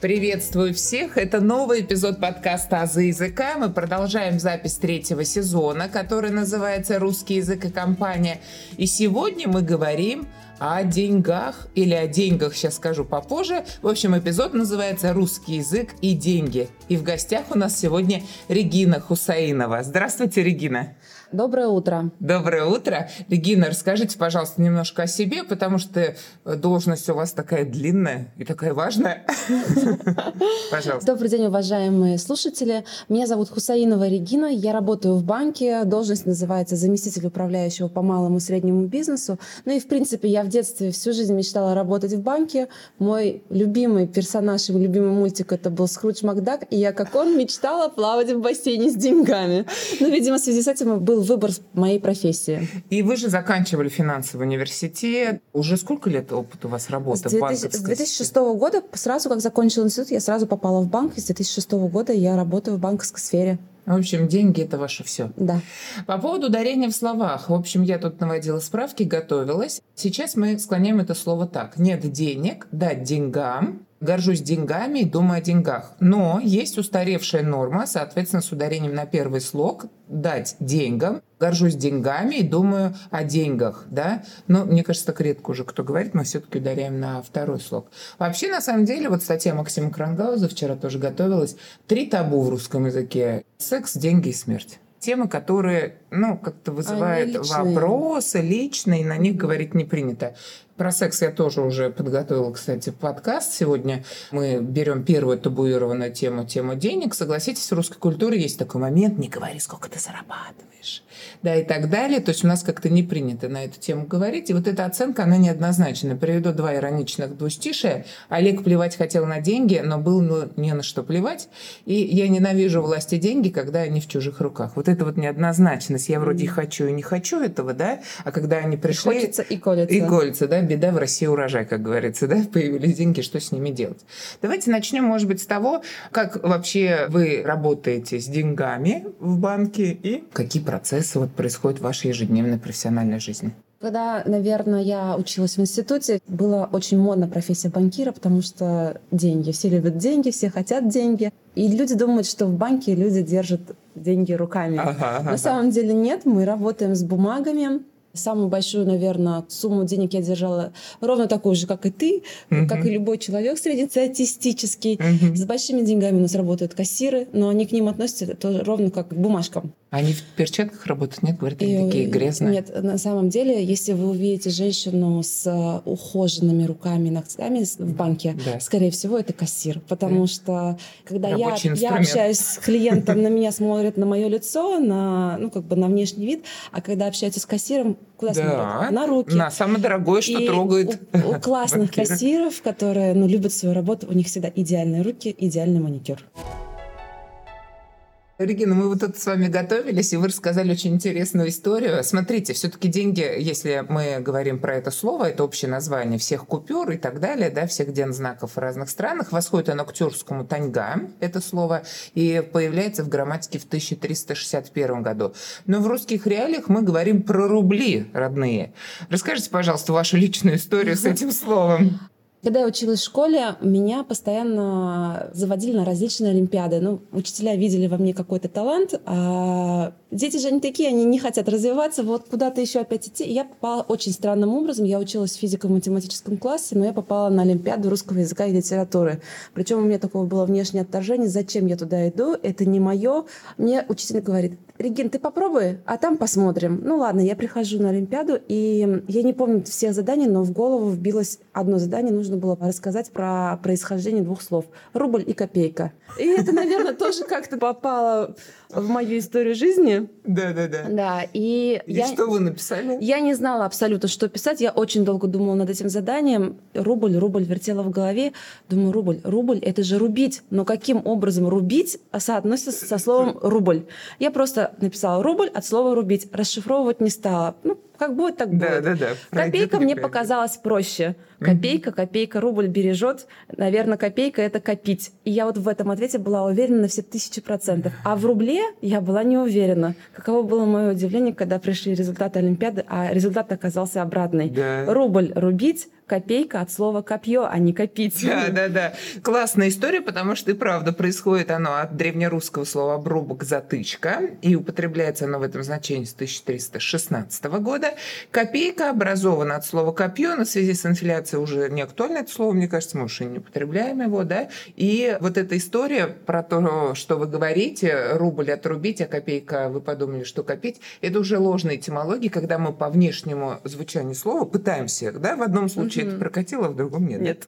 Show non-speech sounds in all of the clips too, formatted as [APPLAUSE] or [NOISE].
Приветствую всех! Это новый эпизод подкаста «Азы языка». Мы продолжаем запись третьего сезона, который называется «Русский язык и компания». И сегодня мы говорим о деньгах или о деньгах, сейчас скажу попозже. В общем, эпизод называется «Русский язык и деньги». И в гостях у нас сегодня Регина Хусаинова. Здравствуйте, Регина! Доброе утро. Доброе утро. Регина, расскажите, пожалуйста, немножко о себе, потому что должность у вас такая длинная и такая важная. [LAUGHS] Пожалуйста. Добрый день, уважаемые слушатели. Меня зовут Хусаинова Регина. Я работаю в банке. Должность называется заместитель управляющего по малому и среднему бизнесу. Ну и, в принципе, я в детстве всю жизнь мечтала работать в банке. Мой любимый персонаж, его любимый мультик это был Скрудж Макдак. И я, как он, мечтала плавать в бассейне с деньгами. Но, ну, видимо, в связи с этим был был выбор моей профессии. И вы же заканчивали финансовый университет. Уже сколько лет опыт у вас работы? С, 2000, с 2006 года, сразу как закончил институт, я сразу попала в банк. И с 2006 года я работаю в банковской сфере. В общем, деньги это ваше все. Да. По поводу ударения в словах. В общем, я тут наводила справки, готовилась. Сейчас мы склоняем это слово так. Нет денег, дать деньгам, горжусь деньгами и думаю о деньгах. Но есть устаревшая норма, соответственно, с ударением на первый слог дать деньгам, горжусь деньгами и думаю о деньгах, да. Но мне кажется, так редко уже кто говорит, мы все-таки ударяем на второй слог. Вообще, на самом деле, вот статья Максима Крангауза вчера тоже готовилась. Три табу в русском языке. Секс, деньги и смерть темы, которые, ну, как-то вызывают вопросы личные, на них говорить не принято. Про секс я тоже уже подготовила, кстати, подкаст. Сегодня мы берем первую табуированную тему, тему денег. Согласитесь, в русской культуре есть такой момент, не говори, сколько ты зарабатываешь да, и так далее. То есть у нас как-то не принято на эту тему говорить. И вот эта оценка, она неоднозначна. Приведу два ироничных двустишия. Олег плевать хотел на деньги, но был ну, не на что плевать. И я ненавижу власти деньги, когда они в чужих руках. Вот это вот неоднозначность. Я вроде и хочу, и не хочу этого, да, а когда они пришли... И и колется. И колется, да, беда в России урожай, как говорится, да, [LAUGHS] появились деньги, что с ними делать. Давайте начнем, может быть, с того, как вообще вы работаете с деньгами в банке и какие процессы вот происходит в вашей ежедневной профессиональной жизни? Когда, наверное, я училась в институте, была очень модна профессия банкира, потому что деньги. Все любят деньги, все хотят деньги. И люди думают, что в банке люди держат деньги руками. Ага, ага. На самом деле нет, мы работаем с бумагами, Самую большую, наверное, сумму денег я держала ровно такую же, как и ты, uh-huh. как и любой человек среднестатистический. Uh-huh. С большими деньгами у нас работают кассиры, но они к ним относятся тоже ровно как к бумажкам. Они в перчатках работают? Нет, говорят, они и, такие грязные. Нет, на самом деле, если вы увидите женщину с э, ухоженными руками и ногтями в банке, да. скорее всего, это кассир. Потому да. что, когда я, я общаюсь с клиентом, на [LAUGHS] меня смотрят на мое лицо, на, ну, как бы на внешний вид, а когда общаетесь с кассиром, куда да. смотрят? На руки. На самое дорогое, что и трогает. У, у классных [LAUGHS] кассиров, которые ну, любят свою работу, у них всегда идеальные руки, идеальный маникюр. Регина, мы вот тут с вами готовились, и вы рассказали очень интересную историю. Смотрите, все-таки деньги, если мы говорим про это слово, это общее название всех купюр и так далее, да, всех дензнаков в разных странах, восходит оно к тюркскому таньга, это слово, и появляется в грамматике в 1361 году. Но в русских реалиях мы говорим про рубли родные. Расскажите, пожалуйста, вашу личную историю с этим словом. Когда я училась в школе, меня постоянно заводили на различные олимпиады. Ну, учителя видели во мне какой-то талант, а дети же они такие, они не хотят развиваться, вот куда-то еще опять идти. Я попала очень странным образом. Я училась в физико-математическом классе, но я попала на олимпиаду русского языка и литературы. Причем у меня такое было внешнее отторжение, зачем я туда иду, это не мое. Мне учитель говорит, Регин, ты попробуй, а там посмотрим. Ну ладно, я прихожу на Олимпиаду, и я не помню всех заданий, но в голову вбилось одно задание, нужно было рассказать про происхождение двух слов. Рубль и копейка. И это, наверное, тоже как-то попало в мою историю жизни. Да, да, да. Да, и, и я, что вы написали? Я не знала абсолютно, что писать. Я очень долго думала над этим заданием. Рубль, рубль вертела в голове. Думаю, рубль, рубль, это же рубить. Но каким образом рубить соотносится со словом рубль? Я просто написала рубль от слова рубить. Расшифровывать не стала. Ну, как будет, так будет. Да, да, да. Копейка мне показалась проще. Копейка, копейка, рубль бережет. Наверное, копейка это копить. И я вот в этом ответе была уверена на все тысячи процентов. А в рубле я была не уверена. Каково было мое удивление, когда пришли результаты Олимпиады, а результат оказался обратный. Да. Рубль рубить, Копейка от слова копье, а не копить. Да, да, да. Классная история, потому что и правда происходит оно от древнерусского слова обрубок затычка, и употребляется оно в этом значении с 1316 года. Копейка образована от слова копье, но в связи с инфляцией уже не актуально это слово, мне кажется, мы уже не употребляем его, да. И вот эта история про то, что вы говорите, рубль отрубить, а копейка, вы подумали, что копить, это уже ложная этимология, когда мы по внешнему звучанию слова пытаемся, да, в одном случае угу. это прокатило, а в другом нет. Нет.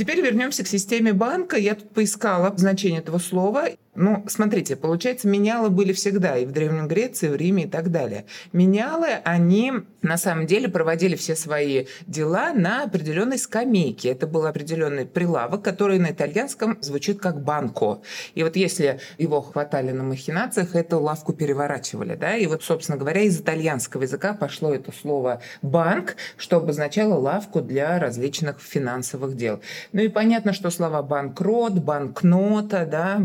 Теперь вернемся к системе банка. Я тут поискала значение этого слова. Ну, смотрите, получается, менялы были всегда и в Древней Греции, и в Риме и так далее. Менялы, они на самом деле проводили все свои дела на определенной скамейке. Это был определенный прилавок, который на итальянском звучит как банко. И вот если его хватали на махинациях, эту лавку переворачивали. Да? И вот, собственно говоря, из итальянского языка пошло это слово «банк», что обозначало лавку для различных финансовых дел. Ну и понятно, что слова «банкрот», «банкнота», да,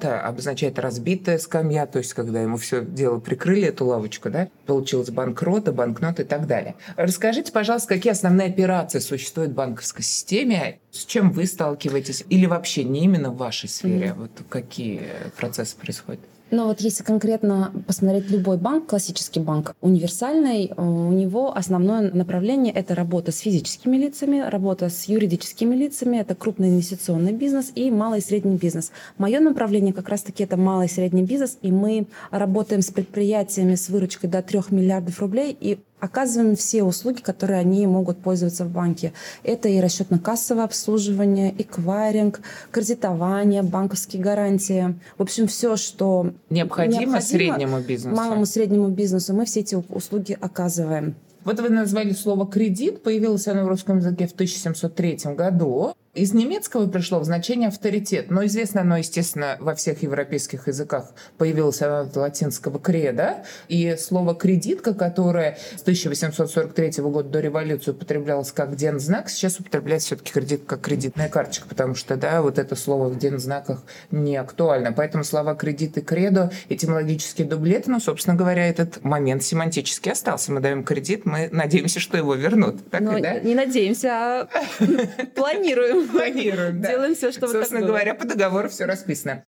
«банкрота» обозначает разбитая скамья, то есть когда ему все дело прикрыли, эту лавочку, да, получилось банкрота, банкнот и так далее. Расскажите, пожалуйста, какие основные операции существуют в банковской системе, с чем вы сталкиваетесь, или вообще не именно в вашей сфере, mm-hmm. вот какие процессы происходят? Но вот если конкретно посмотреть любой банк, классический банк, универсальный, э, у него основное направление — это работа с физическими лицами, работа с юридическими лицами, это крупный инвестиционный бизнес и малый и средний бизнес. Мое направление как раз-таки это малый и средний бизнес, и мы работаем с предприятиями с выручкой до 3 миллиардов рублей, и оказываем все услуги, которые они могут пользоваться в банке. Это и расчетно-кассовое обслуживание, эквайринг, кредитование, банковские гарантии. В общем, все, что необходимо, необходимо среднему бизнесу. Малому среднему бизнесу, мы все эти услуги оказываем. Вот вы назвали слово «кредит», появилось оно в русском языке в 1703 году. Из немецкого пришло в значение авторитет, но известно оно, естественно, во всех европейских языках появилось оно от латинского креда, и слово «кредитка», которое с 1843 года до революции употреблялось как дензнак, сейчас употребляется все-таки кредит как кредитная карточка, потому что, да, вот это слово в дензнаках не актуально. Поэтому слова «кредит» и «кредо» этимологические дублеты, но, собственно говоря, этот момент семантически остался. Мы даем кредит, мы надеемся, что его вернут. Так, ну, да? Не надеемся, а [LAUGHS] планируем. Планируем. Делаем все, чтобы Собственно говоря, по договору все расписано.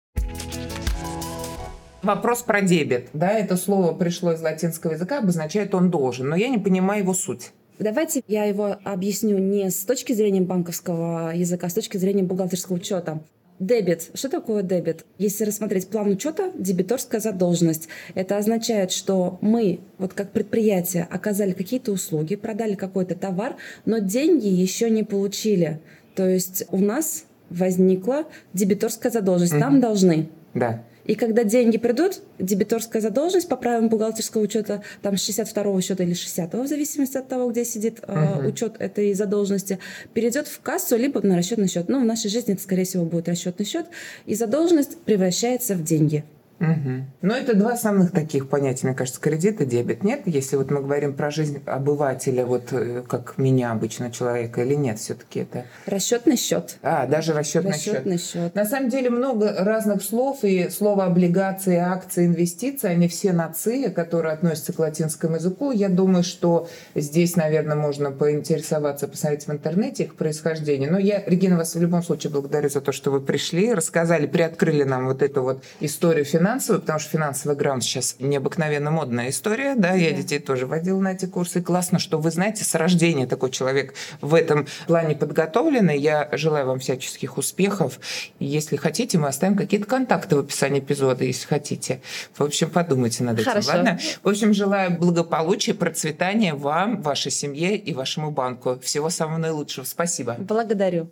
Вопрос про дебет. Да, это слово пришло из латинского языка, обозначает он должен, но я не понимаю его суть. Давайте я его объясню не с точки зрения банковского языка, а с точки зрения бухгалтерского учета. Дебет. Что такое дебет? Если рассмотреть план учета, дебиторская задолженность. Это означает, что мы, вот как предприятие, оказали какие-то услуги, продали какой-то товар, но деньги еще не получили. То есть у нас возникла дебиторская задолженность. Угу. Там должны. Да. И когда деньги придут, дебиторская задолженность по правилам бухгалтерского учета, там 62-го счета или 60-го, в зависимости от того, где сидит uh э, учет этой задолженности, перейдет в кассу либо на расчетный счет. Ну, в нашей жизни это, скорее всего, будет расчетный счет. И задолженность превращается в деньги. Угу. Ну, это два основных таких понятия, мне кажется, кредит и дебет. Нет, если вот мы говорим про жизнь обывателя, вот э, как меня обычно человека, или нет, все-таки это... Расчетный счет. А, даже расчетный, расчетный счет. счет. На самом деле много разных слов, и слово облигации, акции, инвестиции, они все на «ци», которые относятся к латинскому языку. Я думаю, что здесь, наверное, можно поинтересоваться, посмотреть в интернете их происхождение. Но я, Регина, вас в любом случае благодарю за то, что вы пришли, рассказали, приоткрыли нам вот эту вот историю финансов финансовую, потому что финансовый граунд сейчас необыкновенно модная история, да, я детей тоже водила на эти курсы. Классно, что вы знаете, с рождения такой человек в этом плане подготовленный. Я желаю вам всяческих успехов. если хотите, мы оставим какие-то контакты в описании эпизода, если хотите. В общем, подумайте над этим, Хорошо. ладно? В общем, желаю благополучия, процветания вам, вашей семье и вашему банку. Всего самого наилучшего. Спасибо. Благодарю.